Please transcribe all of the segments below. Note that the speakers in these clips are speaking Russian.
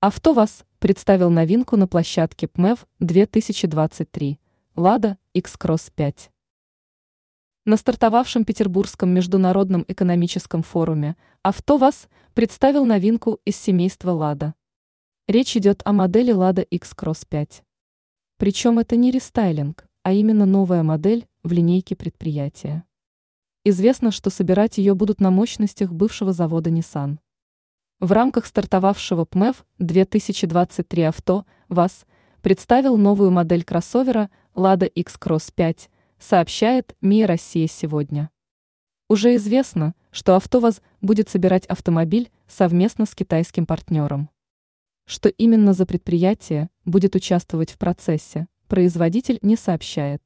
АвтоВАЗ представил новинку на площадке ПМЭВ 2023 «Лада X-Cross 5». На стартовавшем Петербургском международном экономическом форуме АвтоВАЗ представил новинку из семейства «Лада». Речь идет о модели «Лада X-Cross 5». Причем это не рестайлинг, а именно новая модель в линейке предприятия. Известно, что собирать ее будут на мощностях бывшего завода Nissan. В рамках стартовавшего ПМЭВ 2023 авто ВАЗ представил новую модель кроссовера Lada X-Cross 5, сообщает МИА «Россия сегодня». Уже известно, что АвтоВАЗ будет собирать автомобиль совместно с китайским партнером. Что именно за предприятие будет участвовать в процессе, производитель не сообщает.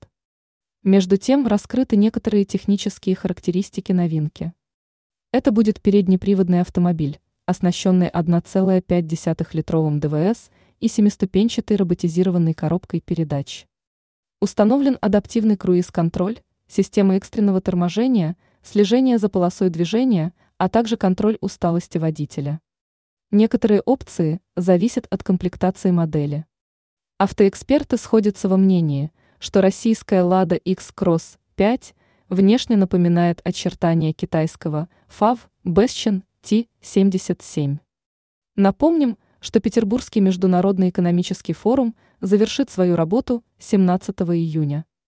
Между тем раскрыты некоторые технические характеристики новинки. Это будет переднеприводный автомобиль, оснащенный 1,5-литровым ДВС и семиступенчатой роботизированной коробкой передач. Установлен адаптивный круиз-контроль, система экстренного торможения, слежение за полосой движения, а также контроль усталости водителя. Некоторые опции зависят от комплектации модели. Автоэксперты сходятся во мнении, что российская Lada X-Cross 5 внешне напоминает очертания китайского FAV Bestien T-77. Напомним, что Петербургский международный экономический форум завершит свою работу 17 июня.